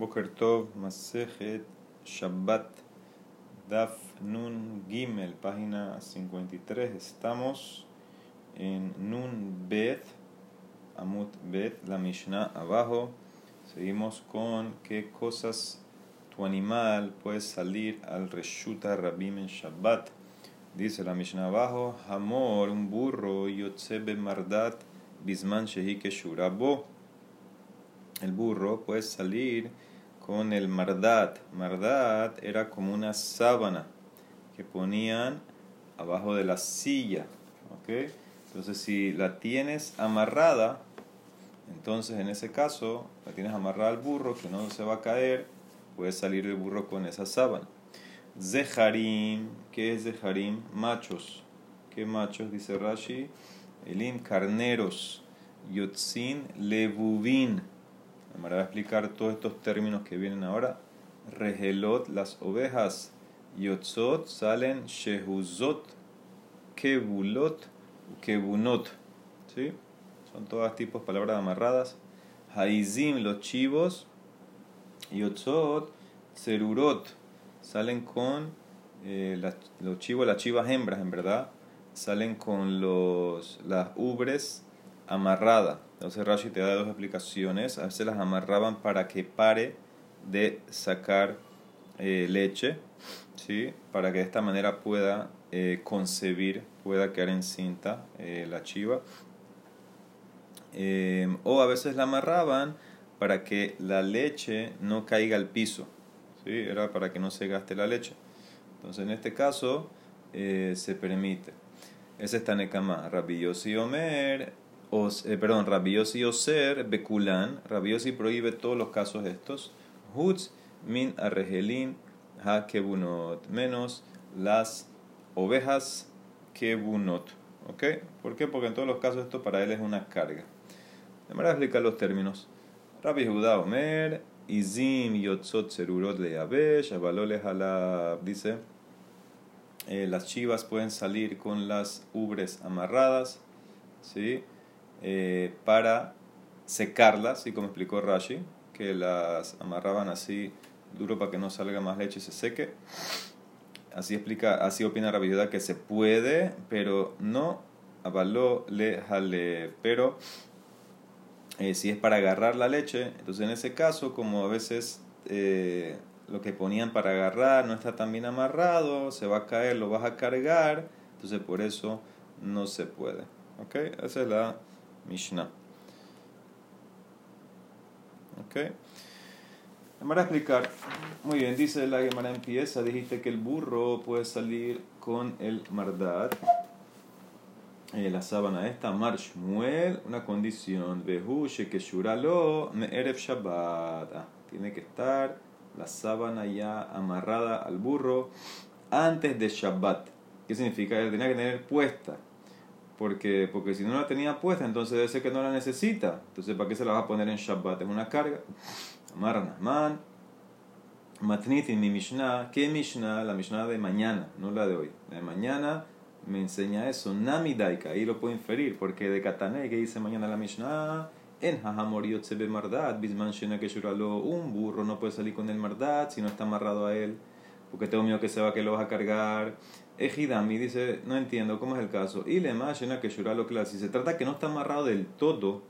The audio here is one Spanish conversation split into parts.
Boker Tov, Masejet, Shabbat, Daf Nun Gimel, página 53. Estamos en Nun Bet, Amut Bet, la Mishnah abajo. Seguimos con qué cosas tu animal puede salir al Reshuta Rabim en Shabbat. Dice la Mishnah abajo, Hamor, un burro, Yotzebe Mardat, Bisman Shehi. El burro puede salir con el mardat. Mardat era como una sábana que ponían abajo de la silla. ¿ok? Entonces, si la tienes amarrada, entonces en ese caso la tienes amarrada al burro que no se va a caer, puede salir el burro con esa sábana. Zeharim, ¿qué es Zeharim? Machos. ¿Qué machos? Dice Rashi. Elim, carneros. Yotzin, levuvin. Me va a explicar todos estos términos que vienen ahora. Regelot, las ovejas. Yotzot, salen shehuzot, kebulot, kebunot. ¿Sí? Son todas tipos de palabras amarradas. Haizim, los chivos. Yotzot, cerurot. Salen con eh, los chivos, las chivas hembras, en verdad. Salen con los, las ubres amarradas. Entonces Rashi te da dos explicaciones. A veces las amarraban para que pare de sacar eh, leche, ¿sí? para que de esta manera pueda eh, concebir, pueda quedar encinta eh, la chiva. o a veces la amarraban para que la leche no caiga al piso. ¿sí? Era para que no se gaste la leche. Entonces en este caso se permite. Ese está Nekama. Rabbi Yossi Omer Os, eh, perdón, Rabiosi Oser, Bekulan, Rabiosi prohíbe todos los casos estos. Hutz min arregelin ha kebunot, menos las ovejas kebunot. ¿Ok? ¿Por qué? Porque en todos los casos esto para él es una carga. De manera explicar los términos. Rabbi Judá Omer, Izim yotzot serurot le yabesh, avalole halab, dice. Eh, las chivas pueden salir con las ubres amarradas, ¿sí? Eh, para secarlas, y como explicó Rashi, que las amarraban así duro para que no salga más leche y se seque. Así explica, así opina que se puede, pero no avaló le jale. Pero eh, si es para agarrar la leche, entonces en ese caso, como a veces eh, lo que ponían para agarrar no está tan bien amarrado, se va a caer, lo vas a cargar, entonces por eso no se puede. ¿Ok? Esa es la Mishnah. Ok. A explicar. Muy bien, dice la Gemara empieza. Dijiste que el burro puede salir con el mardad. Eh, la sábana esta, Marshmuel, una condición. Behushe que shuralo me erev Shabbat. Ah, tiene que estar la sábana ya amarrada al burro antes de Shabbat. ¿Qué significa? Él tenía que tener puesta porque, porque si no la tenía puesta, entonces debe ser que no la necesita. Entonces, ¿para qué se la vas a poner en Shabbat? Es una carga. Amar man Matnit en mi Mishnah. ¿Qué Mishnah? La Mishnah de mañana, no la de hoy. La de mañana me enseña eso. Namidaika. Ahí lo puedo inferir. Porque de Katane, que dice mañana la Mishnah. En Hahamoriot se ve mardad. Bisman Shena que Un burro no puede salir con el mardad si no está amarrado a él. Porque tengo miedo que se va, que lo vas a cargar. Ejidami dice, no entiendo cómo es el caso. Y le llena que llorar lo claro. Si se trata que no está amarrado del todo,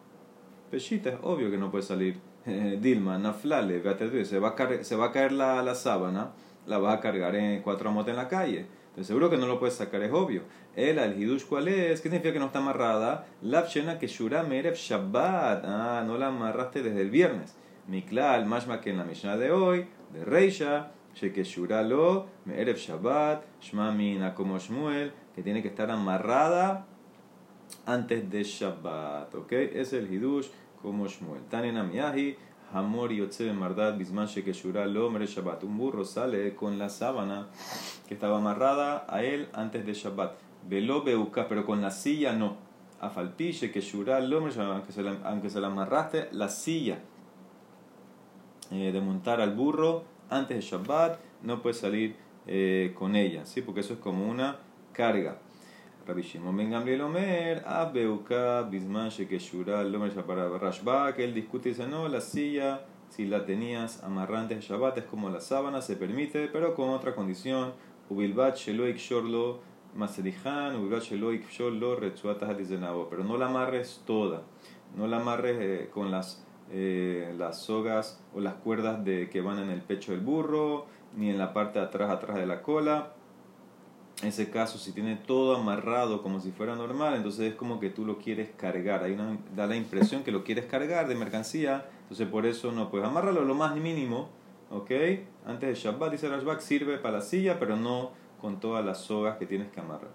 pechita, es obvio que no puede salir. Dilma, naflale, se va a caer, se va a caer la, la sábana, la vas a cargar en cuatro motos en la calle. Entonces seguro que no lo puedes sacar, es obvio. El al hidush cuál es, ¿qué significa que no está amarrada? La llena que shura merev shabbat. Ah, no la amarraste desde el viernes. Miklal, mashma que en la Mishnah de hoy, de Reisha, lo Me'erev Shabbat, Shma Mina como Shmuel, que tiene que estar amarrada antes de Shabbat. ¿Ok? Es el Hidush como Shmuel. Tanen Amiyahi, Hamor Yotze Mardad, Bisman lo Mere Shabbat. Un burro sale con la sábana que estaba amarrada a él antes de Shabbat. Velo Beuka, pero con la silla no. Afalpiche que lo aunque se la, aunque se la amarraste, la silla eh, de montar al burro antes de Shabbat, no puede salir eh, con ella, ¿sí? porque eso es como una carga. Rabbi Shimon ben Gamliel Omer, Abeuka, Bisman, Shekeshura, Lomer Rashba, que él discute y dice, no, la silla si la tenías amarrante de Shabbat, es como la sábana, se permite, pero con otra condición. Ubilbat sheloik shorlo maserihan, ubilbat sheloik shorlo retsuatas pero no la amarres toda, no la amarres eh, con las, eh, las sogas o las cuerdas de, que van en el pecho del burro, ni en la parte de atrás, atrás de la cola. En ese caso, si tiene todo amarrado como si fuera normal, entonces es como que tú lo quieres cargar. Ahí da la impresión que lo quieres cargar de mercancía, entonces por eso no puedes amarrarlo lo más mínimo, ¿ok? Antes de Shabbat, dice Rashbak, sirve para la silla, pero no con todas las sogas que tienes que amarrar.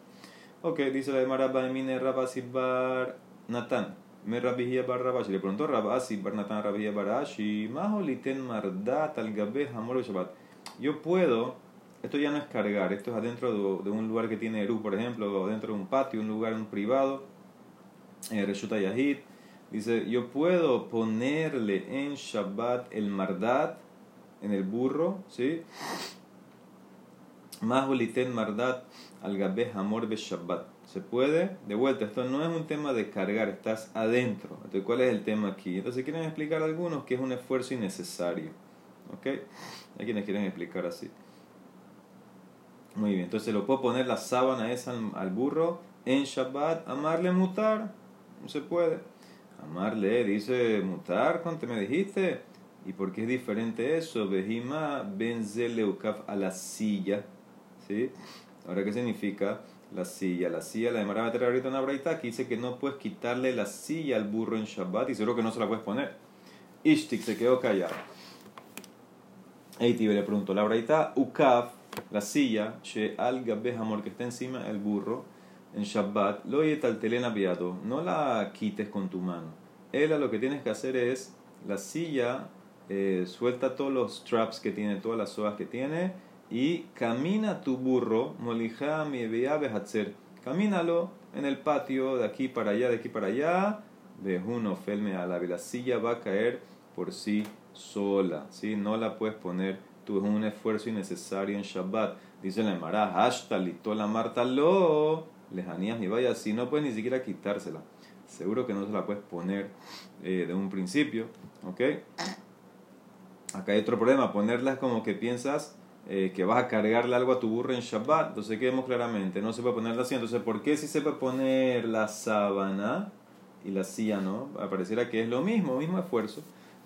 Ok, dice la de Marabba Mine Bar Natan. Me Rabihia Bar Rabashi. Le preguntó Rabasi Bar Natan Rabihia Barashi. Maholiten Mardat al Gabe Hamor Shabbat. Yo puedo esto ya no es cargar, esto es adentro de, un lugar que tiene Eru, por ejemplo, o dentro de un patio, un lugar un privado, eh, Reshuta Yahid. Dice, yo puedo ponerle en Shabbat el Mardat, en el burro, ¿sí? Mahuliten Mardat al Gabe Hamor be Shabbat. Se puede, de vuelta, esto no es un tema de cargar, estás adentro. Entonces, ¿cuál es el tema aquí? Entonces, quieren explicar algunos que es un esfuerzo innecesario. ¿Ok? Hay quienes quieren explicar así. Muy bien, entonces lo puedo poner la sábana esa al, burro en Shabbat, amarle mutar, no se puede. Amarle, dice mutar, ¿cuánto me dijiste? ¿Y por qué es diferente eso? Behima benzeleukaf a la silla. ¿Sí? Ahora, ¿qué significa la silla? La silla, la de Mara meter ahorita una braita que dice que no puedes quitarle la silla al burro en Shabbat y seguro que no se la puedes poner. Ishtik se quedó callado. Eitibe le preguntó, la braita ukaf la silla, she al amor que está encima del burro, en Shabbat, lo telena viado, no la quites con tu mano. Ella lo que tienes que hacer es, la silla, eh, suelta todos los straps que tiene, todas las sogas que tiene, y camina tu burro, molija mi hacer camínalo en el patio, de aquí para allá, de aquí para allá, uno felme a la silla va a caer por sí sola, ¿sí? no la puedes poner tú es un esfuerzo innecesario en Shabbat. Dice la Emara, hashtalito la Marta lo, lejanías ni vaya, si no puedes ni siquiera quitársela. Seguro que no se la puedes poner eh, de un principio, ¿ok? Acá hay otro problema, ponerla es como que piensas eh, que vas a cargarle algo a tu burro en Shabbat. Entonces, quedemos claramente, no se puede ponerla así. Entonces, ¿por qué si se puede poner la sábana y la silla no? Pareciera que es lo mismo, mismo esfuerzo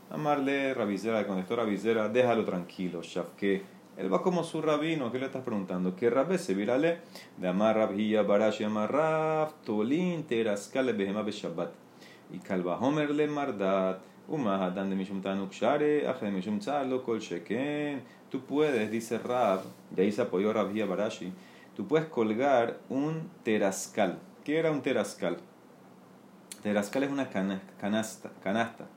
amarle rabizera, cuando esto rabizera, déjalo tranquilo, que él va como su rabino, ¿qué le estás preguntando? ¿Qué rabbe se virale? De amar rabhia barash amar rab, tolin teraskale behema shabbat Y kalva homer le mardat, umahadan de mishum tanuk share, aje mishum tzalo kol sheken. Tú puedes, dice Rab, de ahí se apoyó Rabhia Barashi, tú puedes colgar un terascal. ¿Qué era un terascal? Terascal es una canasta, canasta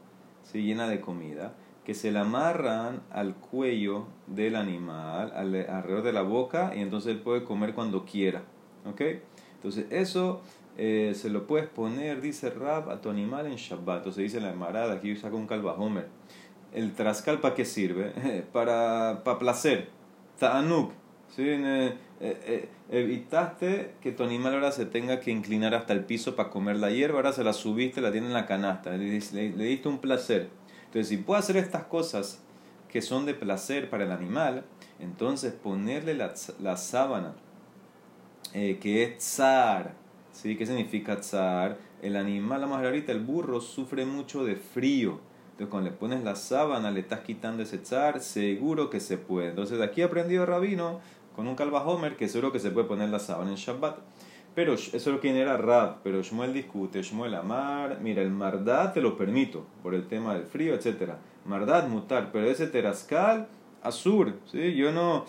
llena de comida, que se la amarran al cuello del animal, alrededor de la boca, y entonces él puede comer cuando quiera. ¿Ok? Entonces eso eh, se lo puedes poner, dice Rab, a tu animal en Shabbat. Entonce dice la amarada, aquí saca un calvajomer. ¿El trascal para qué sirve? para, para placer. Ta'anuk. ¿sí? Eh, eh, evitaste que tu animal ahora se tenga que inclinar hasta el piso para comer la hierba, ahora se la subiste, la tiene en la canasta, le, diste un placer. Entonces, si puedo hacer estas cosas que son de placer para el animal, entonces ponerle la, la sábana, eh, que es tzar, ¿sí? ¿Qué significa tzar? El animal, la más el burro, sufre mucho de frío. Entonces, cuando le pones la sábana, le estás quitando ese tzar, seguro que se puede. Entonces, de aquí aprendido Rabino con un Homer que seguro que se puede poner la sábana en Shabbat. Pero eso es lo que era Rab, pero Shmuel discute, Shmuel Amar, mira, el Mardad te lo permito, por el tema del frío, etc. Mardad mutar, pero ese terascal, azur, ¿sí? Yo no...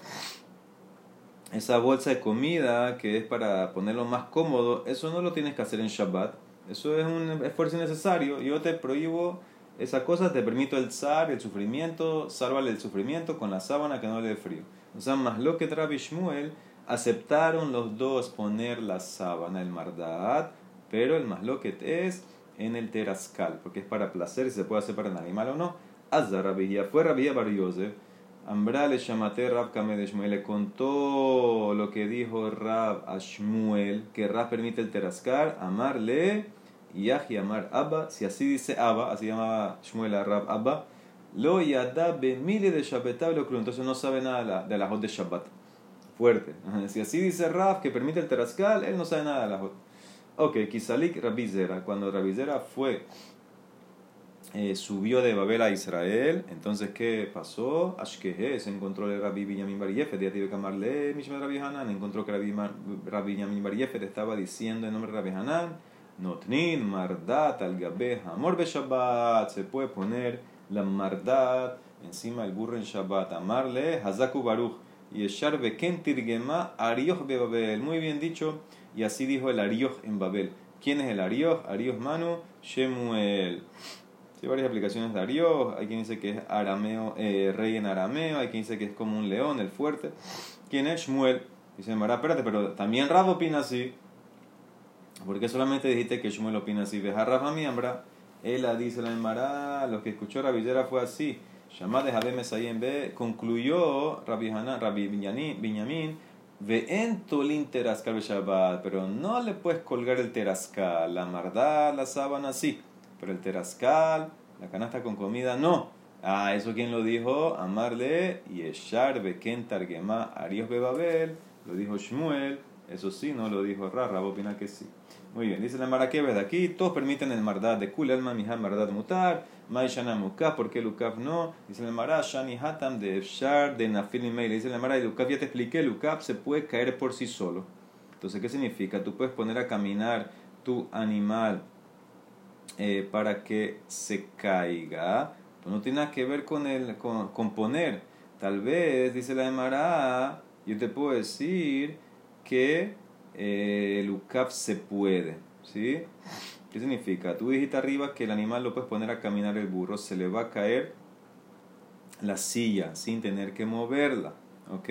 Esa bolsa de comida que es para ponerlo más cómodo, eso no lo tienes que hacer en Shabbat. Eso es un esfuerzo innecesario. Yo te prohíbo esa cosa, te permito el zar, el sufrimiento, sálvale el sufrimiento con la sábana que no le dé frío. O sea, más lo que Shmuel aceptaron los dos poner la sábana, el mardat, pero el masloquet es en el terascal, porque es para placer, si se puede hacer para un animal o no. Azza Rabihia, fue Rabihia Bar Yosef, Ambrale Shamate Rab de Shmuel, le contó lo que dijo Rab a Shmuel, que Rab permite el terascal, amarle, y Amar Abba, si así dice Abba, así llamaba Shmuel a Rab Abba, Lo yada bemile de Shabbatab lo Entonces no sabe nada de la, hot de Shabbat. Fuerte. Si así dice Raf que permite el terascal, él no sabe nada de la hot. Ok, Kisalik Rabizera. Cuando Rabizera fue eh, subió de Babel a Israel. Entonces, ¿qué pasó? Ashkehe se encontró el Rabbi Binyamin Bar Yefet, ya tiene que llamarle Mishma Rabbi Hanan. Encontró que Rabbi, Rabbi Binyamin Bar estaba diciendo en nombre de Rabbi Hanan: Notnin, Mardat, al Amor be Shabbat. Se puede poner la Mardat encima del burro en Shabbat. Amarle, Hazaku Baruch. Y Eshar Beken Tirgema, Arioch be Babel. Muy bien dicho. Y así dijo el Arioch en Babel. ¿Quién es el Arioch? Arioch Manu, Shemuel. Hay varias aplicaciones de Arios. Hay quien dice que es arameo, eh, rey en arameo. Hay quien dice que es como un león, el fuerte. ¿Quién es Shmuel? Dice Mara, espérate, pero también Rab opina así. ¿Por qué solamente dijiste que Shmuel opina así? Veja Rafa Miambra. Ella dice la Mara, lo que escuchó Rabillera fue así. Llamada de Jabe Mesayim B. Concluyó Rabbi, Hanan, Rabbi Binyamin. Ve'en tolin terascal Shabbat. Pero no le puedes colgar el terascal. La mardá, la sábana, sí pero el terascal, la canasta con comida, no. Ah, ¿eso quién lo dijo? Amarle y Eshar Beken Targema Arios Bebabel, lo dijo Shmuel, eso sí, no lo dijo Rara, opina que sí. Muy bien, dice la Mara de aquí, todos permiten el mardad de Kul, Alma, Miham, mardad mutar, Maishana Mukaf, ¿por qué Lukaf no? Dice la Mara, Shani Hatam de Efshar de Nafil Meil, dice la Mara, y Lukaf ya te expliqué, Lukaf se puede caer por sí solo. Entonces, ¿qué significa? Tú puedes poner a caminar tu animal eh, para que se caiga, pues no tiene nada que ver con el con, poner. Tal vez, dice la Emara, yo te puedo decir que eh, el UCAP se puede. ¿Sí? ¿Qué significa? Tú dijiste arriba que el animal lo puedes poner a caminar el burro, se le va a caer la silla sin tener que moverla. ¿Ok?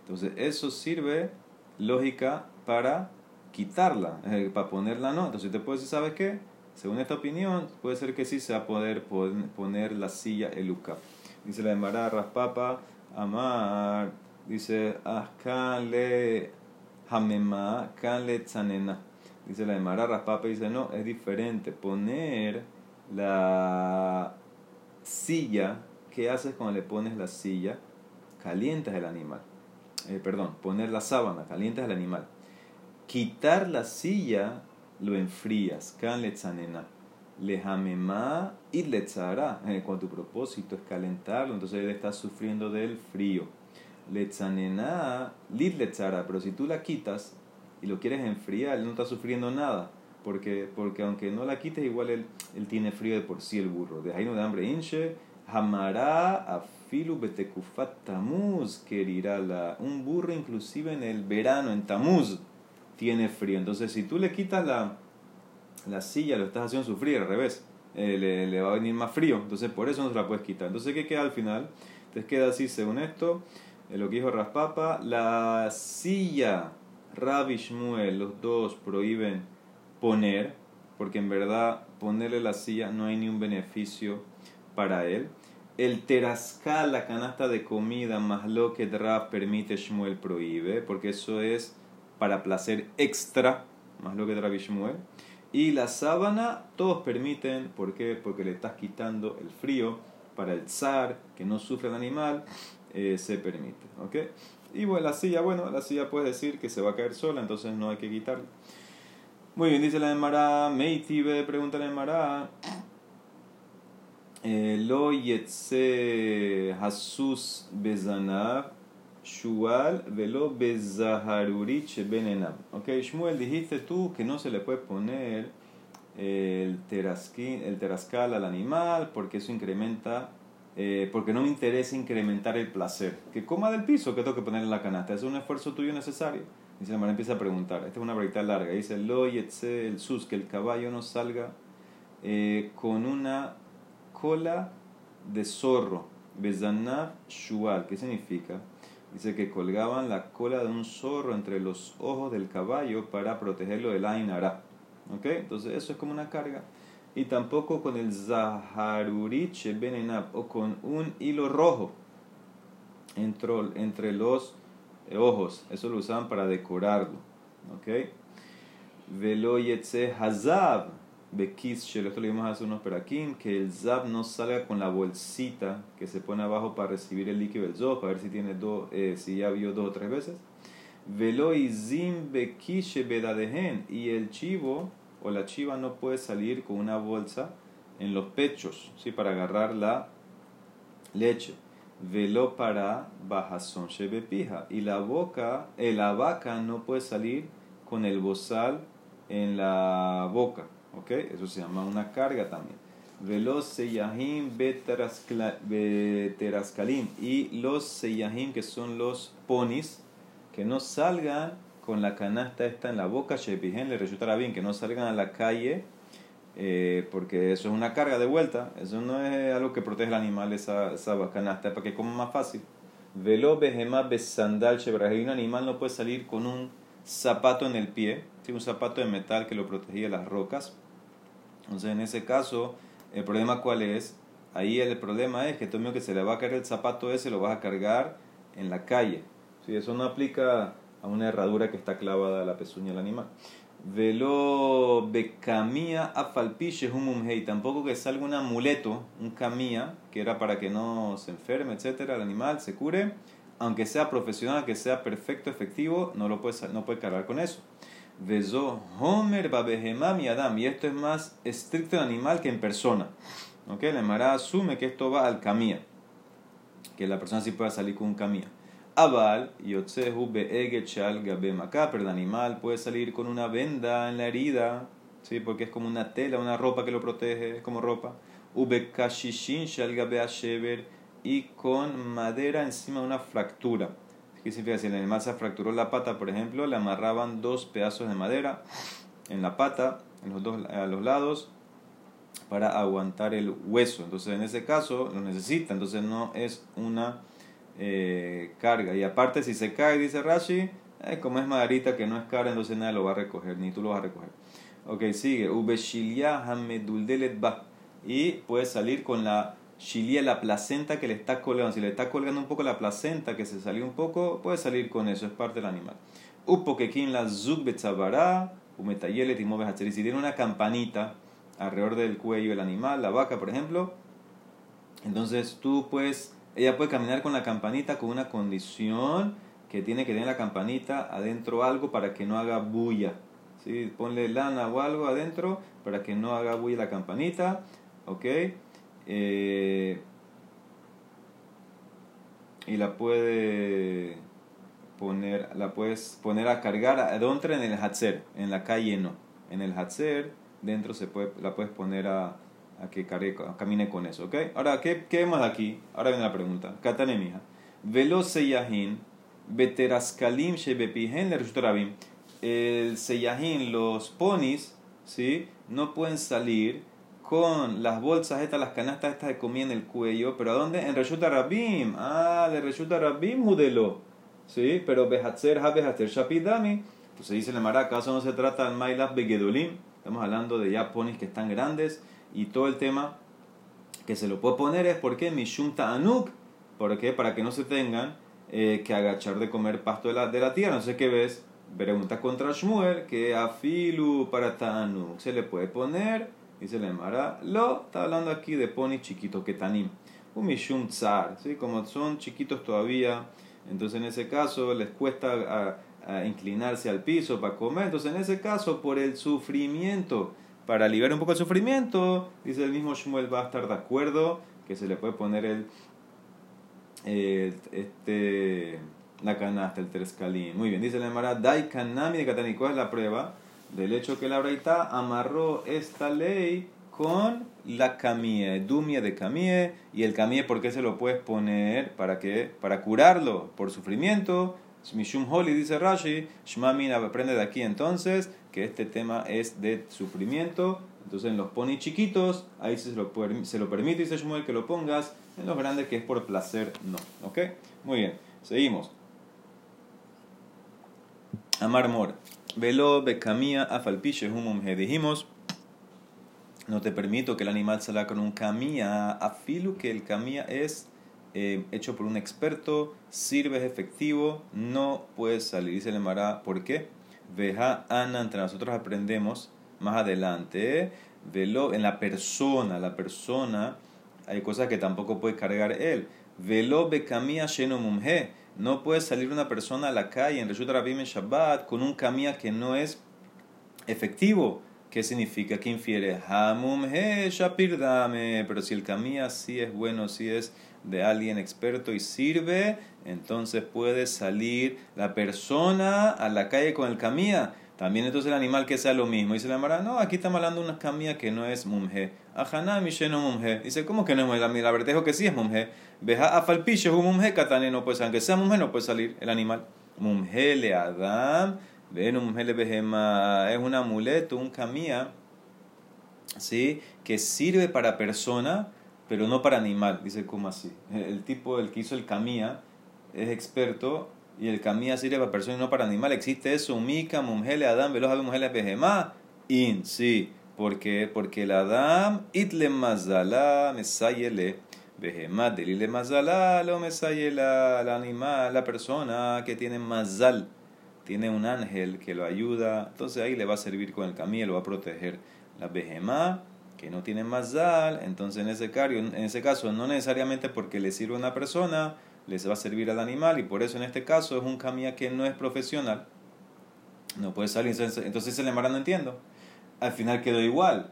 Entonces, eso sirve, lógica, para quitarla, eh, para ponerla no. Entonces, te puedo decir, ¿sabes qué? Según esta opinión, puede ser que sí se va a poder poner la silla eluca. Dice la Emara Raspapa, Amar, dice, le Hamema, le Tzanena. Dice la Emara Raspapa, dice, no, es diferente. Poner la silla, ¿qué haces cuando le pones la silla? Calientas el animal. Eh, perdón, poner la sábana, calientas el animal. Quitar la silla lo enfrías. Kan letzanena. Lejamema y letzara. Eh, cuando tu propósito es calentarlo, entonces él está sufriendo del frío. Letzanena, lit letzara. Pero si tú la quitas y lo quieres enfriar, él no está sufriendo nada. Porque, porque aunque no la quites, igual él, él tiene frío de por sí el burro. De ahí no de hambre inche. Hamará afilu betekufat tamuz la Un burro inclusive en el verano, en tamuz tiene frío. Entonces, si tú le quitas la, la silla, lo estás haciendo sufrir al revés. Eh, le, le, va a venir más frío. Entonces, por eso no se la puedes quitar. Entonces, ¿qué queda al final? Entonces, queda así, según esto, eh, lo que dijo Raspapa, la silla, Rabbi Shmuel, los dos prohíben poner, porque en verdad ponerle la silla no hay ni un beneficio para él. El terascal, la canasta de comida, más lo que Rab permite, Shmuel prohíbe, porque eso es para placer extra, más lo que Rabbi Shmuel. Y la sábana, todos permiten, ¿por qué? Porque le estás quitando el frío para el zar, que no sufre el animal, eh, se permite. ¿ok? Y bueno, la silla, bueno, la silla puede decir que se va a caer sola, entonces no hay que quitarla. Muy bien, dice la Emara, Meitibe, pregunta la Emara. Eh, lo yetse hasus bezanav Shual velo bezaharurich benenam. Ok, Shmuel, dijiste tú que no se le puede poner el, el terascal al animal porque eso incrementa, eh, porque no me interesa incrementar el placer. Que coma del piso, que tengo que poner en la canasta. Es un esfuerzo tuyo necesario. Dice la madre empieza a preguntar. Esta es una breita larga. Dice, lo yetse el sus, que el caballo no salga eh, con una cola de zorro. Bezanav shual. ¿Qué significa? Dice que colgaban la cola de un zorro entre los ojos del caballo para protegerlo del Ainara. ¿Ok? Entonces eso es como una carga. Y tampoco con el Zaharurich Benenab o con un hilo rojo entre, los ojos. Eso lo usaban para decorarlo. ¿Ok? Velo Hazab. Bekis Shelo, esto lo vimos hace unos perakim, que el Zab no salga con la bolsita que se pone abajo para recibir el líquido del Zoh, para ver si tiene dos, eh, si ya vio dos o tres veces. Velo y Zim Bekishe Bedadehen, y el chivo o la chiva no puede salir con una bolsa en los pechos, ¿sí? para agarrar la leche. Velo para bajazón shebepija. Y la boca, eh, vaca no puede salir con el bozal en la boca. ¿Ok? Eso se llama una carga también. Velo seyahim beterascalim. Y los seyahim, que son los ponis, que no salgan con la canasta esta en la boca, shepijen le resultará bien, que no salgan a la calle eh, porque eso es una carga de vuelta, eso no es algo que protege al animal, esa, esa canasta, para que coma más fácil. Velo behemá besandal y un animal no puede salir con un zapato en el pie, un zapato de metal que lo protegía de las rocas. Entonces, en ese caso, el problema cuál es? Ahí el problema es que todo que se le va a caer el zapato ese, lo vas a cargar en la calle. si Eso no aplica a una herradura que está clavada a la pezuña del animal. Velo becamía afalpiche un y Tampoco que salga un amuleto, un camía, que era para que no se enferme, etcétera, el animal se cure. Aunque sea profesional, que sea perfecto, efectivo, no lo puede, no cargar con eso. Vezo homer babehemam y adam. Y esto es más estricto en animal que en persona. ¿Ok? La Mara asume que esto va al camía. Que la persona sí pueda salir con un camía. Aval, Yotzehu Beegechal Gabe pero el animal puede salir con una venda en la herida, ¿sí? porque es como una tela, una ropa que lo protege, es como ropa. Ubekashishin Shal Gabe y con madera encima de una fractura. ¿Qué significa? Si el animal se fracturó la pata, por ejemplo, le amarraban dos pedazos de madera en la pata, en los dos, a los lados, para aguantar el hueso. Entonces, en ese caso, lo necesita. Entonces, no es una eh, carga. Y aparte, si se cae, dice Rashi, eh, como es maderita que no es cara, entonces nadie lo va a recoger, ni tú lo vas a recoger. Ok, sigue. Y puede salir con la shilia, la placenta que le está colgando. Si le está colgando un poco la placenta que se salió un poco, puede salir con eso, es parte del animal. Upokekin la zug y Si tiene una campanita alrededor del cuello del animal, la vaca, por ejemplo, entonces tú puedes ella puede caminar con la campanita con una condición que tiene que tener la campanita adentro algo para que no haga bulla. ¿sí? Ponle lana o algo adentro para que no haga bulla la campanita. ¿Ok? Eh, y la puede poner, la puedes poner a cargar adentro en el hatzer, en la calle no. En el hatzer dentro se puede, la puedes poner a, a que camine con eso, ¿ok? Ahora, ¿qué, qué más aquí? Ahora viene la pregunta. Katane mija. Velo seyahin, beteraskalim shebepihen le El seyahin, los ponis, ¿sí? No pueden salir con las bolsas estas, las canastas estas de comida en el cuello, pero ¿a dónde? En Reshuta Rabim. Ah, de Reshuta Rabim judelo. ¿Sí? Pero Behatzer ha Behatzer Shapidami. Entonces dice la Mara, ¿acaso no se trata del Mailaf Begedolim? Estamos hablando de ya ponis que están grandes y todo el tema que se lo puede poner es porque Mishum Ta'anuk, porque para que no se tengan eh, que agachar de comer pasto de la, de la tierra. No sé qué ves. Pregunta contra Shmuel que afilu para Ta'anuk se le puede poner, dice le Mara, lo está hablando aquí de pony chiquito que tanim. Un Mishum Tzar, ¿sí? como son chiquitos todavía, entonces en ese caso les cuesta a inclinarse al piso para comer. Entonces en ese caso, por el sufrimiento para aliviar un poco el sufrimiento, dice el mismo Shmuel va a estar de acuerdo que se le puede poner el, este, la canasta, el trescalín. Muy bien, dice la Emara, Dai Kanami de Katani. ¿Cuál es la prueba? Del hecho que la Braita amarró esta ley con la camie, dumia de camie, y el camie, ¿por qué se lo puedes poner? ¿Para qué? Para curarlo por sufrimiento. Mishum Holi dice Rashi, Shmamin aprende de aquí entonces que este tema es de sufrimiento. Entonces en los poni chiquitos, ahí se lo, se lo permite, dice Shmuel, que lo pongas. En los grandes, que es por placer, no. ¿Ok? Muy bien, seguimos. Amar Mor. Velo becamía afalpiche humum Dijimos, no te permito que el animal salga con un camía, afilu que el camía es eh, hecho por un experto, sirve, es efectivo, no puede salir. Dice el Mara, ¿por qué? Veja Ana, entre nosotros aprendemos más adelante. velo en la persona, la persona, hay cosas que tampoco puede cargar él. Velo becamía lleno mumje. No puede salir una persona a la calle en Reshut Rabim Shabbat con un camía que no es efectivo. ¿Qué significa? ¿Qué infiere? Shapirdame. Pero si el camía sí es bueno, sí es de alguien experto y sirve, entonces puede salir la persona a la calle con el camía. También entonces el animal que sea lo mismo. Dice la Mara, no, aquí estamos hablando una camilla que no es mumje. Ajana no mumje. Dice, ¿cómo que no es mumje? La verdad que sí es mumje. Veja afalpiche un mumje katane no puede. Aunque sea mumje no puede salir el animal. Mumje le adam. Ven mumje le behema. Es un amuleto, un camilla, ¿sí? Que sirve para persona pero no para animal, dice así. El tipo, el que hizo el camilla, es experto y el camilla sirve para persona y no para animal. ¿Existe eso? Mika, mumjele, adam, veloz, mumjele, behemá. In, sí. ¿Por qué? Porque el adam, itle mazala, mesayele. Behemá, delile mazala, lo mesayela, el animal, la persona que tiene mazal. Tiene un ángel que lo ayuda. Entonces ahí le va a servir con el camilla, lo va a proteger. La behemá que no tienen mazal, entonces en ese, en ese caso no necesariamente porque le sirve a una persona, les va a servir al animal y por eso en este caso es un camilla que no es profesional, no puede salir, entonces el lemara no entiendo. Al final quedó igual.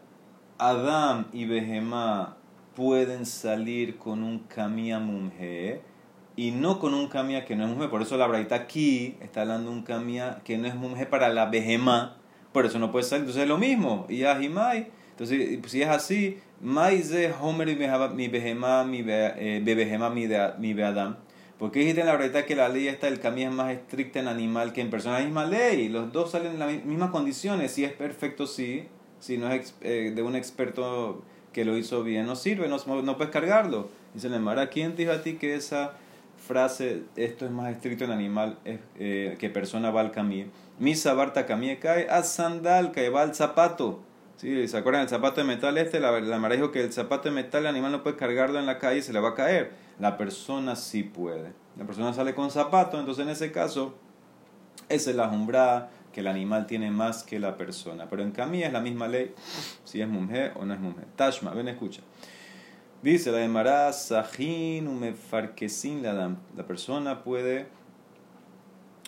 Adam y Behemá pueden salir con un camilla mumje y no con un camilla que no es mumje. Por eso la braita aquí está hablando de un camilla que no es mumje para la Behemá. Por eso no puede salir. Entonces es lo mismo. Y Ahimai entonces, si es así, Maize Homer mi behemá mi bebehema mi beadam. Porque dijiste en la verdad que la ley esta del camino es más estricta en animal que en persona. La misma ley, los dos salen en las mismas condiciones. Si es perfecto, sí. Si no es eh, de un experto que lo hizo bien, no sirve, no, no puedes cargarlo. Dice Mara, ¿quién te dijo a ti que esa frase, esto es más estricto en animal eh, que persona va al camino? Misa barta camie cae, a sandal que va al zapato. Sí, ¿Se acuerdan del zapato de metal este? La, la Mara dijo que el zapato de metal el animal no puede cargarlo en la calle y se le va a caer. La persona sí puede. La persona sale con zapato, entonces en ese caso, esa es la jumbrada que el animal tiene más que la persona. Pero en camilla es la misma ley, si es mujer o no es mujer. Tashma, ven, escucha. Dice la de Mará, Sahin umefarkesin la La persona puede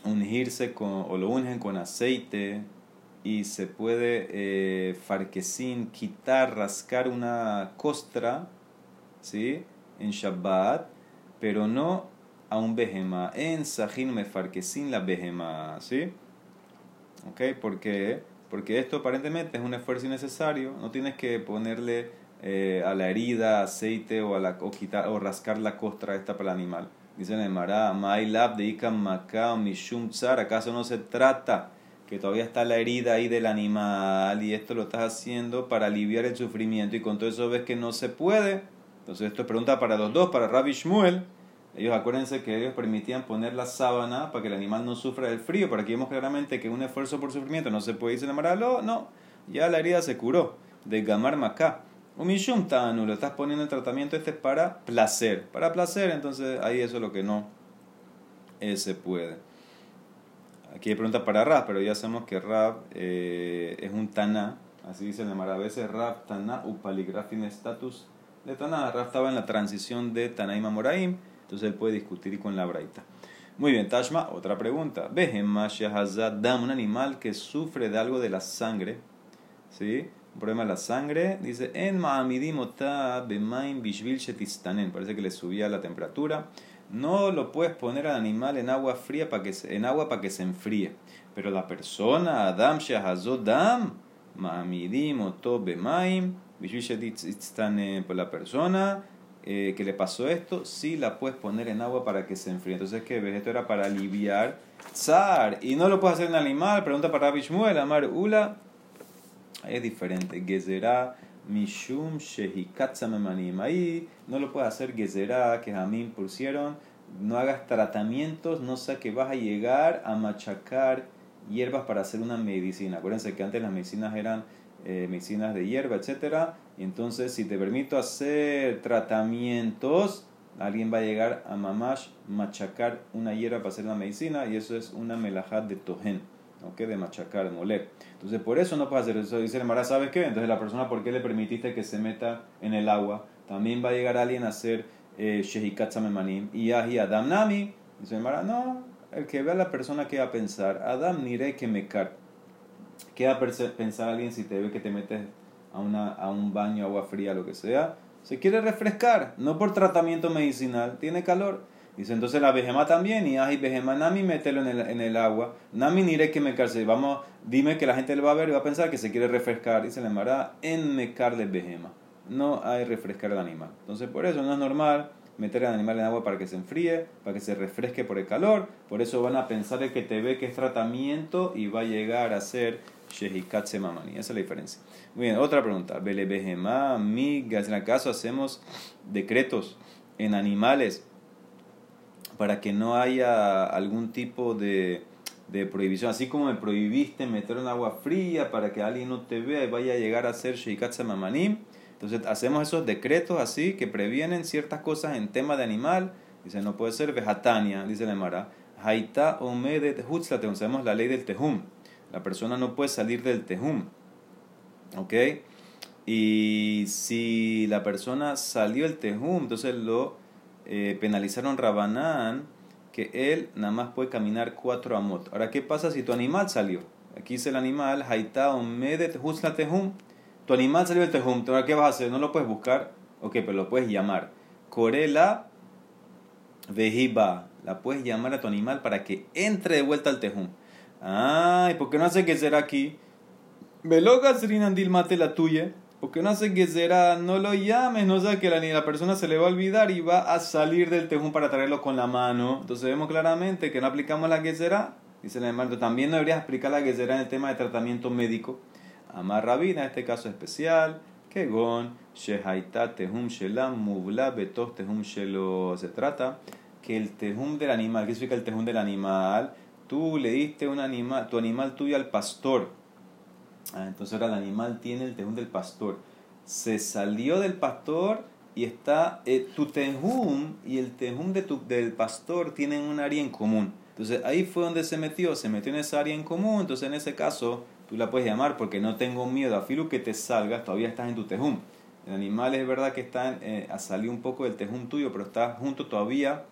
ungirse con, o lo ungen con aceite y se puede eh, quitar, rascar una costra, ¿sí? En Shabbat, pero no a un behema. En Sahin me farquecín la behema, ¿sí? ¿Ok? ¿Por qué? Porque esto aparentemente es un esfuerzo innecesario, no tienes que ponerle eh, a la herida aceite o, a la, o, quitar, o rascar la costra esta para el animal. Dice en Mará, Mailab de Makao Mishum Tsar, ¿acaso no se trata? Que todavía está la herida ahí del animal y esto lo estás haciendo para aliviar el sufrimiento y con todo eso ves que no se puede. Entonces esto es pregunta para los dos, para Rabbi Shmuel. Ellos acuérdense que ellos permitían poner la sábana para que el animal no sufra del frío, para que vemos claramente que un esfuerzo por sufrimiento no se puede irse amaralo, no, ya la herida se curó de Gamar Macá. Un mishum tanu, lo estás poniendo en tratamiento este para placer, para placer, entonces ahí eso es lo que no eh, se puede. Aquí hay pregunta para Rab, pero ya sabemos que Rab eh, es un Taná, así dice el a veces Rab, Taná, Upaligrafin status de Taná. Rab estaba en la transición de Tanaim a Moraim, entonces él puede discutir con la Braita. Muy bien, Tashma, otra pregunta. Dam, un animal que sufre de algo de la sangre, ¿sí? Un problema de la sangre, dice, en bishvil shetistanen, parece que le subía la temperatura no lo puedes poner al animal en agua fría para que se, en agua para que se enfríe. Pero la persona, Adam Shahazodam, Ma'amidim Bemaim, por la persona eh, que le pasó esto, sí la puedes poner en agua para que se enfríe. Entonces, ¿qué Esto era para aliviar zar. Y no lo puedes hacer en animal. Pregunta para Bishmuel, Amar Ula. Es diferente. Gezerá Mishum Shehikatzamemanim. Ahí no lo puede hacer Gezerá, que Jamín pusieron. No hagas tratamientos, no sé que vas a llegar a machacar hierbas para hacer una medicina. Acuérdense que antes las medicinas eran eh, medicinas de hierba, etc. Entonces, si te permito hacer tratamientos, alguien va a llegar a mamash machacar una hierba para hacer una medicina y eso es una melajat de tohen. ¿Ok? De machacar, de moler. Entonces, por eso no puede hacer eso. Dice el Mara, ¿sabes qué? Entonces, la persona, ¿por qué le permitiste que se meta en el agua? También va a llegar alguien a hacer eh, Shehikat Samemanim. Y Ahi Adam Nami. Dice el Mara, no, el que vea a la persona que va a pensar, Adam nire que me car. ¿Qué va a pensar alguien si te ve que te metes a, una, a un baño, agua fría, lo que sea? Se quiere refrescar, no por tratamiento medicinal, tiene calor. Dice entonces la vejema también, y ay, vejema, nami, mételo en el, en el agua. Nami nire que me carce. Vamos, dime que la gente le va a ver y va a pensar que se quiere refrescar. Dice la mara, en mecarle vejema. No hay refrescar al animal. Entonces por eso no es normal meter al animal en agua para que se enfríe, para que se refresque por el calor. Por eso van a pensar que te ve que es tratamiento y va a llegar a ser Shehikatse Mamani. Esa es la diferencia. Muy bien, otra pregunta. Belebehema, migas. En acaso hacemos decretos en animales para que no haya algún tipo de, de prohibición. Así como me prohibiste meter en agua fría para que alguien no te vea y vaya a llegar a ser Shehikatse Mamanim. Entonces hacemos esos decretos así que previenen ciertas cosas en tema de animal. Dice, no puede ser vejatania, dice la Mara. Haita omedet hutzlate, sabemos la ley del tejum. La persona no puede salir del tejum. ¿Ok? Y si la persona salió del tejum, entonces lo eh, penalizaron Rabanán que él nada más puede caminar cuatro amot. Ahora, ¿qué pasa si tu animal salió? Aquí dice el animal, Haita omedet hutzlate tejum tu animal salió del tejum, ahora qué vas a hacer? No lo puedes buscar, ok, pero lo puedes llamar. Corela vejiba, la puedes llamar a tu animal para que entre de vuelta al tejum. Ay, ¿por qué no hace que será aquí? Veloga srinandil mate la tuya. ¿Por qué no que será? No lo llames, no sé que la, ni la persona se le va a olvidar y va a salir del tejum para traerlo con la mano. Entonces vemos claramente que no aplicamos la que será. Dice el hermano, también no deberías aplicar la que en el tema de tratamiento médico. Amar Rabina, este caso especial, Kegon, Shehaita Tehum Shelam, Mubla Betos Tehum Shelo. Se trata que el Tehum del animal, ¿qué significa el Tehum del animal? Tú le diste un animal, tu animal tuyo al pastor. Ah, entonces ahora el animal tiene el Tehum del pastor. Se salió del pastor y está eh, tu Tehum y el Tehum de tu, del pastor tienen un área en común. Entonces ahí fue donde se metió, se metió en esa área en común. Entonces en ese caso tú la puedes llamar porque no tengo miedo, a filo que te salgas, todavía estás en tu tejum. El animal es verdad que está eh, a salir un poco del tejum tuyo, pero está junto todavía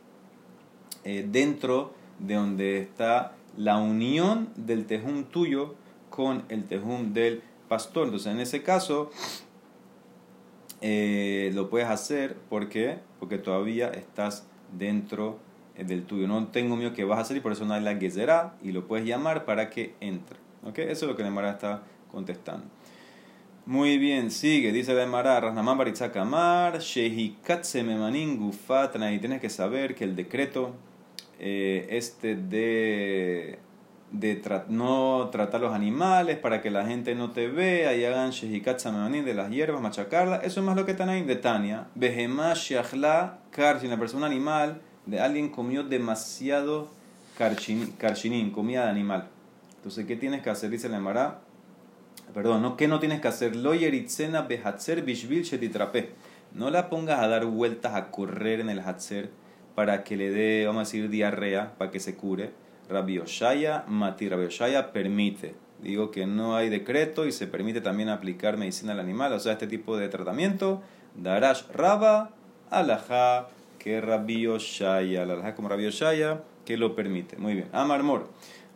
eh, dentro de donde está la unión del tejum tuyo con el tejum del pastor. Entonces, en ese caso, eh, lo puedes hacer porque porque todavía estás dentro del tuyo. No tengo miedo que vas a salir, por eso no hay la gezerá y lo puedes llamar para que entre. Eso es lo que la Emara está contestando. Muy bien, sigue, dice la Emara, Rasnaman Baritzakamar, Shehikatse Memanin Gufatna, y tienes que saber que el decreto eh, este de, de no tratar los animales para que la gente no te vea y hagan Memanin de las hierbas, machacarla, eso es más lo que están ahí de Tania. Behemá Sheachla Kar, si una persona animal de alguien comió demasiado karchinin, comida de animal entonces, ¿qué tienes que hacer? Dice la Emara. Perdón, ¿no? ¿qué no tienes que hacer? Lo yeritzena behatzer bishvil shetitrape. No la pongas a dar vueltas, a correr en el hatzer para que le dé, vamos a decir, diarrea, para que se cure. Rabbi Oshaya, Mati Rabbi Oshaya permite. Digo que no hay decreto y se permite también aplicar medicina al animal, o sea, este tipo de tratamiento. Darash Raba, Alajá, que Rabbi Oshaya, como Rabbi Oshaya, que lo permite. Muy bien. Amar Mor.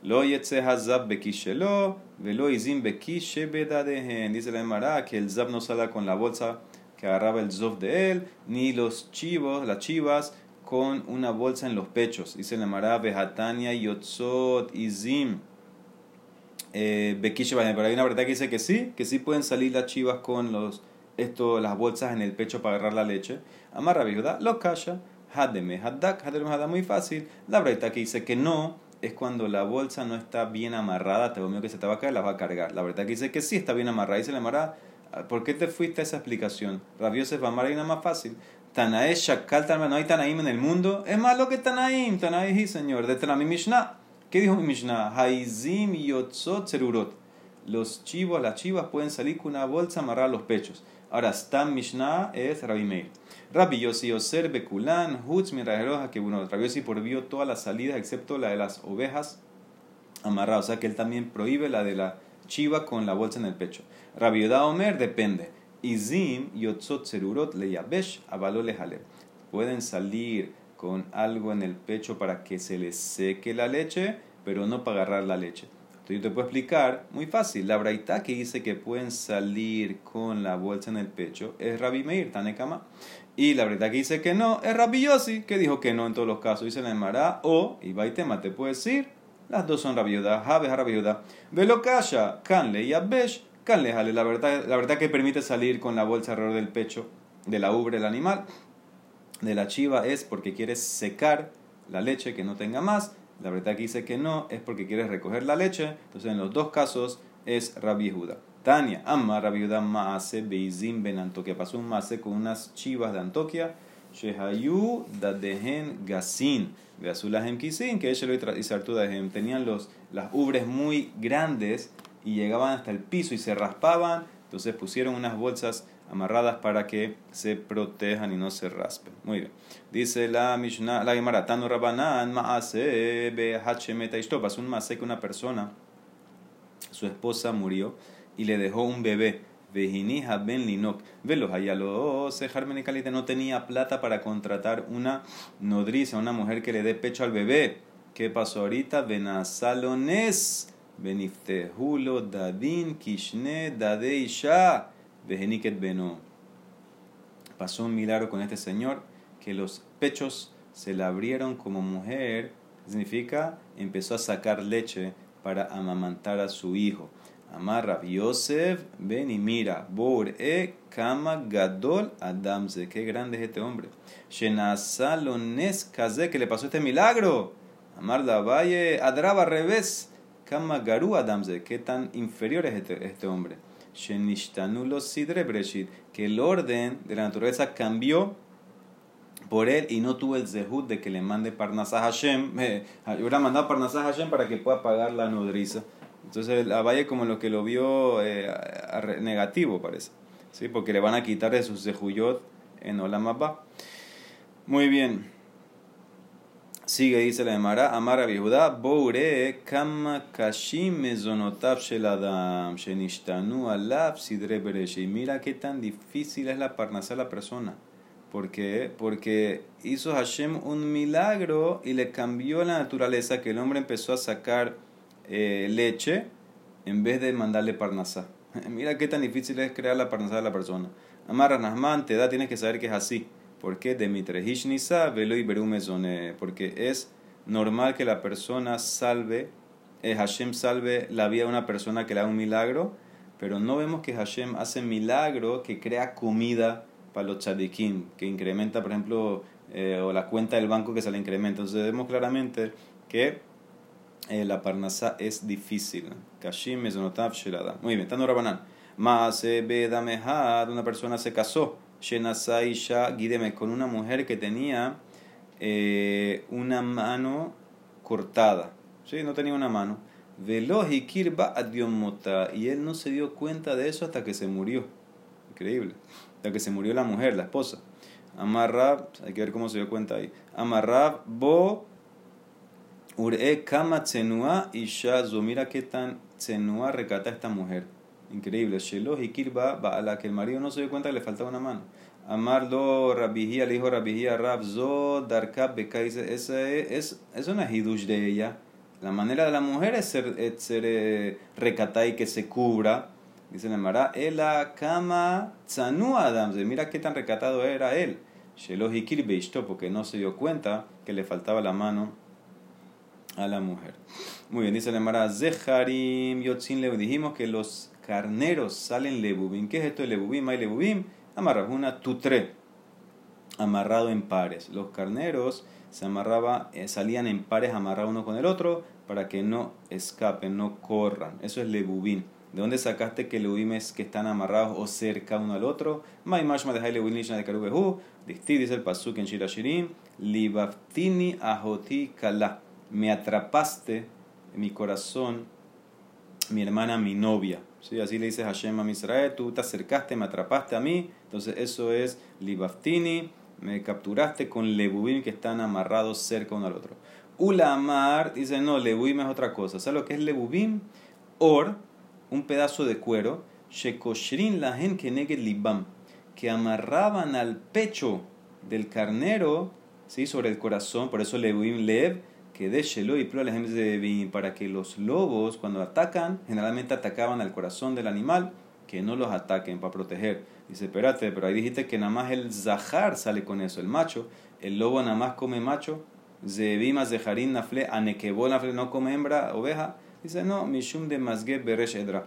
Lo yetze hazab bekishelo, velo izim bekishe. Dice la Emara que el zab no sale con la bolsa que agarraba el zof de él, ni los chivos, las chivas, con una bolsa en los pechos. Dice la Emara, behatania yotzot izim. Eh, bekishe Pero hay una verdad que dice que sí, que sí pueden salir las chivas con los, esto, las bolsas en el pecho para agarrar la leche. Amarra, ¿verdad? Lo calla. Hademe, haddak, hademe, hadda, muy fácil. La verdad que dice que no, es cuando la bolsa no está bien amarrada, te miedo que se te va a caer, la va a cargar. La verdad que dice que sí está bien amarrada. Dice la amarrada, ¿por qué te fuiste a esa explicación? Rabiose va a nada más fácil. Tanae Shakal no hay Tanaim en el mundo. Es más lo que Tanaim, Tanaim, señor. De Tanami Mishnah. ¿Qué dijo mi Mishnah? Haizim yotzot. Los chivos, las chivas pueden salir con una bolsa amarrada a los pechos. Ahora, Stam Mishnah es Rabbi Meir. Rabbi Yossi Oser Bekulan, Hutz Mirajeroja, que bueno, Rabbi Yossi prohibió todas las salidas excepto la de las ovejas amarrado. O sea que él también prohíbe la de la chiva con la bolsa en el pecho. Rabiudá Omer depende. Izim yotzot serurot le yabesh avalo Pueden salir con algo en el pecho para que se les seque la leche, pero no para agarrar la leche. Entonces yo te puedo explicar, muy fácil, la braita que dice que pueden salir con la bolsa en el pecho es Rabbi Meir, Tanekama. Y la braita que dice que no es Rabbi Yossi, que dijo que no en todos los casos, dice la Emara, o, y tema te puede decir, las dos son Rabbi Yudah, Jabe Rabbi. Velo Kasha, Kanle y Abesh, Kanle Jale, la verdad, la verdad que permite salir con la bolsa alrededor del pecho de la ubre del animal, de la chiva, es porque quieres secar la leche que no tenga más la verdad que dice que no es porque quieres recoger la leche. Entonces, en los dos casos es Rabbi Yehuda. Tania, ama Rabbi Yehuda maase beizim ben Antoquia. Pasó un maase con unas chivas de Antoquia. Shehayu dadehen gasin. Veazulahem kisin, que ella lo Tenían los, las ubres muy grandes y llegaban hasta el piso y se raspaban. Entonces pusieron unas bolsas amarradas para que se protejan y no se raspen. Muy bien. Dice la Mishnah, la Gemara, Tano Rabanan, Maase, Pasó un maase que una persona, su esposa murió y le dejó un bebé. Vejinija ben linok. Velos allá los no tenía plata para contratar una nodriza, una mujer que le dé pecho al bebé. ¿Qué pasó ahorita? Benazalones. Beniftehulo dadin kishne dadeisha. Vejeniket beno. Pasó un milagro con este señor que los pechos se le abrieron como mujer. Significa, empezó a sacar leche para amamantar a su hijo. Amarra Yosef, ven y mira, Bor e Kama Gadol Adamze. Qué grande es este hombre. Shenasalones Kaze, le pasó este milagro. Amar la Valle, Adraba revés. Kama Garu Adamze, qué tan inferior es este, este hombre que el orden de la naturaleza cambió por él y no tuvo el zehut de que le mande Parnasah Hashem. Eh, hubiera mandado Parnasah Hashem para que pueda pagar la nodriza. Entonces la valle como lo que lo vio eh, negativo parece. ¿sí? Porque le van a quitar de sus zehuyot en Olamaba. Muy bien. Sigue, dice la Emara, Amara Judá, Boure, Kama Kashim Mezonotav Sheladam, Shenishtanu Alab Sidre mira qué tan difícil es la parnasa de la persona. ¿Por qué? Porque hizo Hashem un milagro y le cambió la naturaleza, que el hombre empezó a sacar eh, leche en vez de mandarle parnasá. mira qué tan difícil es crear la parnasá de la persona. Amara Nahman, te da, tienes que saber que es así. ¿Por qué? velo y Porque es normal que la persona salve, eh, Hashem salve la vida de una persona que le da un milagro, pero no vemos que Hashem hace milagro que crea comida para los tzadikim, que incrementa, por ejemplo, eh, o la cuenta del banco que se le incrementa. Entonces vemos claramente que eh, la parnasa es difícil. Kashim. Muy bien, Tano. Maase bedamehad, una persona se casó Shenasaisha Gideme, con una mujer que tenía eh, una mano cortada. ¿sí? No tenía una mano. Veloji Kirba Adiomota. Y él no se dio cuenta de eso hasta que se murió. Increíble. Hasta que se murió la mujer, la esposa. Amarrab, hay que ver cómo se dio cuenta ahí. Amarrab Bo Ure Kama Tsenua Ishazo. Mira qué tan Tsenua recata esta mujer. Increíble. Sheloh y Kirba, a la que el marido no se dio cuenta que le faltaba una mano. Amarlo Rabijía, le dijo Rabijía Rab, Zo Darkab dice, esa es, es una hidush de ella. La manera de la mujer es ser, es ser eh, y que se cubra. Dice la Mara, Ela Kama Tzanu Adam. Mira qué tan recatado era él. Porque no se dio cuenta que le faltaba la mano a la mujer. Muy bien, dice la Mara, Zeharim Yotzin le dijimos que los carneros salen lebubim. ¿Qué es esto de lebubim? Hay lebubim, una tutre, amarrado en pares. Los carneros se amarraba, eh, salían en pares amarrados uno con el otro para que no escapen, no corran. Eso es lebubim. ¿De dónde sacaste que lebubim es que están amarrados o cerca uno al otro? Mai mashma de lebubim de karubehu. dice el pasuk en Shirashirim. Libaftini ahoti kala. Me atrapaste en mi corazón, mi hermana, mi novia. ¿sí? Así le dices Hashem a Israel, tú te acercaste, me atrapaste a mí, entonces eso es libaftini, me capturaste con lebubim que están amarrados cerca uno al otro. Ulamar dice, no, lebubim es otra cosa. ¿Sabes lo que es lebubim? Or, un pedazo de cuero, shekoshrin lahen keneged libam, que amarraban al pecho del carnero, ¿sí? sobre el corazón, por eso lebubim lev, que de shelo y de para que los lobos cuando atacan, generalmente atacaban al corazón del animal, que no los ataquen para proteger. Dice, espérate, pero ahí dijiste que nada más el zahar sale con eso, el macho, el lobo nada más come macho, Zebimas de Nafle, Anekebol Nafle no come hembra, oveja. Dice, no, Mishum de Mazge Beresh Edra.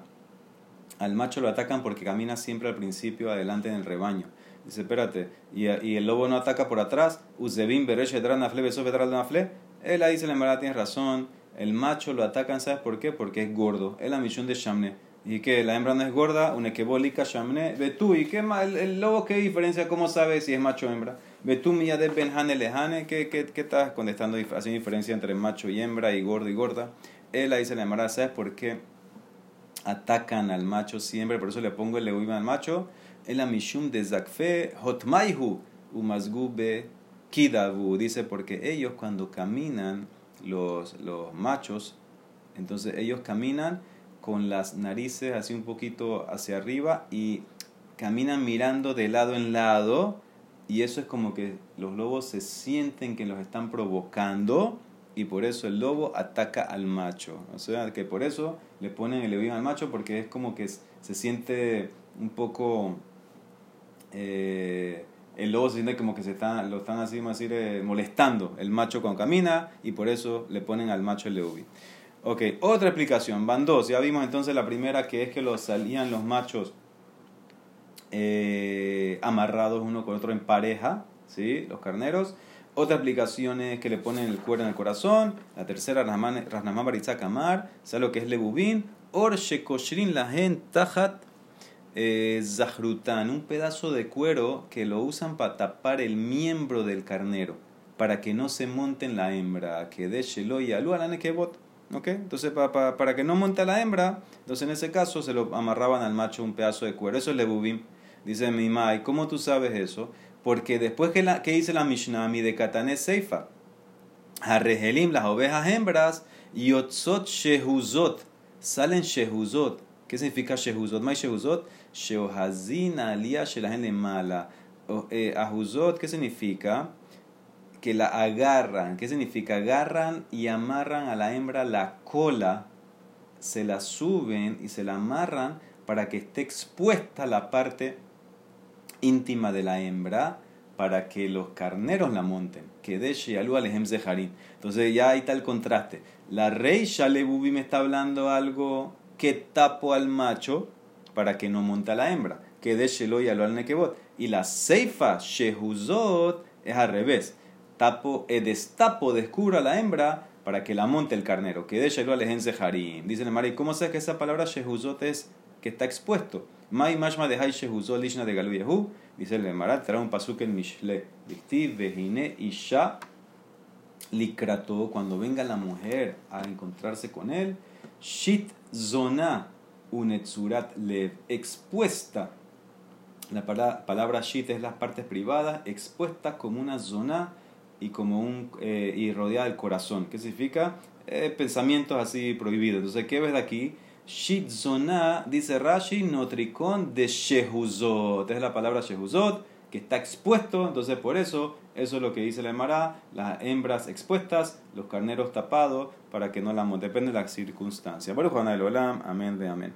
Al macho lo atacan porque camina siempre al principio, adelante en el rebaño. Dice, espérate, y, y el lobo no ataca por atrás. Uzebim Beresh Edra Nafle, Besof Edra Nafle. Él ahí dice, la verdad tiene razón. El macho lo atacan, ¿sabes por qué? Porque es gordo. Es la misión de Shamne. Y que la hembra no es gorda, una que shamne, ve tú, y qué el, el lobo qué diferencia, cómo sabe si es macho o hembra. Ve tú, mía de benjane lejane, ¿qué, qué, qué estás contestando, haciendo diferencia entre macho y hembra, y gordo y gorda. Él ahí se le llamará, ¿sabes por qué? Atacan al macho siempre, por eso le pongo el leguima al macho. El amishum de zakfe hotmaihu umazgube kidabu. Dice porque ellos cuando caminan, los, los machos, entonces ellos caminan con las narices así un poquito hacia arriba y caminan mirando de lado en lado y eso es como que los lobos se sienten que los están provocando y por eso el lobo ataca al macho. O sea, que por eso le ponen el levín al macho porque es como que se siente un poco... Eh, el lobo se siente como que se está, lo están así, así eh, molestando el macho cuando camina y por eso le ponen al macho el leví. Ok, otra explicación, van dos. Ya vimos entonces la primera que es que los salían los machos eh, amarrados uno con otro en pareja, ¿sí? Los carneros. Otra explicación es que le ponen el cuero en el corazón. La tercera, Rasnamá Baritzak Amar, ¿sabe lo que es lebubín? Or Shekoshrin Lahen Tajat eh, Zahrutan, un pedazo de cuero que lo usan para tapar el miembro del carnero, para que no se monte en la hembra, que de y Nekebot. ¿Ok? Entonces, para que no monte la hembra, entonces en ese caso se lo amarraban al macho un pedazo de cuero. Eso es lebubim. Dice mi mai, ¿cómo tú sabes eso? Porque después que, la, que dice la Mishnah, mi de Katane Seifa, Harrehelim, las ovejas hembras, Yotzot Shehuzot, salen Shehuzot. ¿Qué significa Shehuzot? ¿Mai Shehuzot? Sheohazina Shelahen Mala. Eh, Ahuzot, ¿qué significa? que la agarran. ¿Qué significa? Agarran y amarran a la hembra la cola, se la suben y se la amarran para que esté expuesta la parte íntima de la hembra para que los carneros la monten. Que de Shealu Alejem Zeharim. Entonces ya hay tal contraste. La rey Shalebubi me está hablando algo que tapo al macho para que no monte a la hembra. Que de Shelo y al Nekebot. Y la Seifa Shehuzot es al revés tapo, e destapo, descubro a la hembra para que la monte el carnero. Que de Shelo alejense harim. Dice el Mari, ¿cómo sabes que esa palabra shehuzot es que está expuesto? Mai mashma de hay shehuzot lishna de galu yehu. Dice el Marat, trae un pasuk en Mishle. Dictiv, vejine, isha, likrato. Cuando venga la mujer a encontrarse con él, shit zona unetzurat lev. Expuesta. La palabra shit es las partes privadas, expuesta como una zona y como un eh, y rodeada del corazón. ¿Qué significa? Eh, pensamientos así prohibidos. Entonces, ¿qué ves de aquí? Shitzona, dice Rashi, notricón de Shehuzot. Es la palabra Shehuzot, que está expuesto. Entonces, por eso, eso es lo que dice la Emara, las hembras expuestas, los carneros tapados, para que no la Depende de la circunstancia. Juan Olam, amén de amén.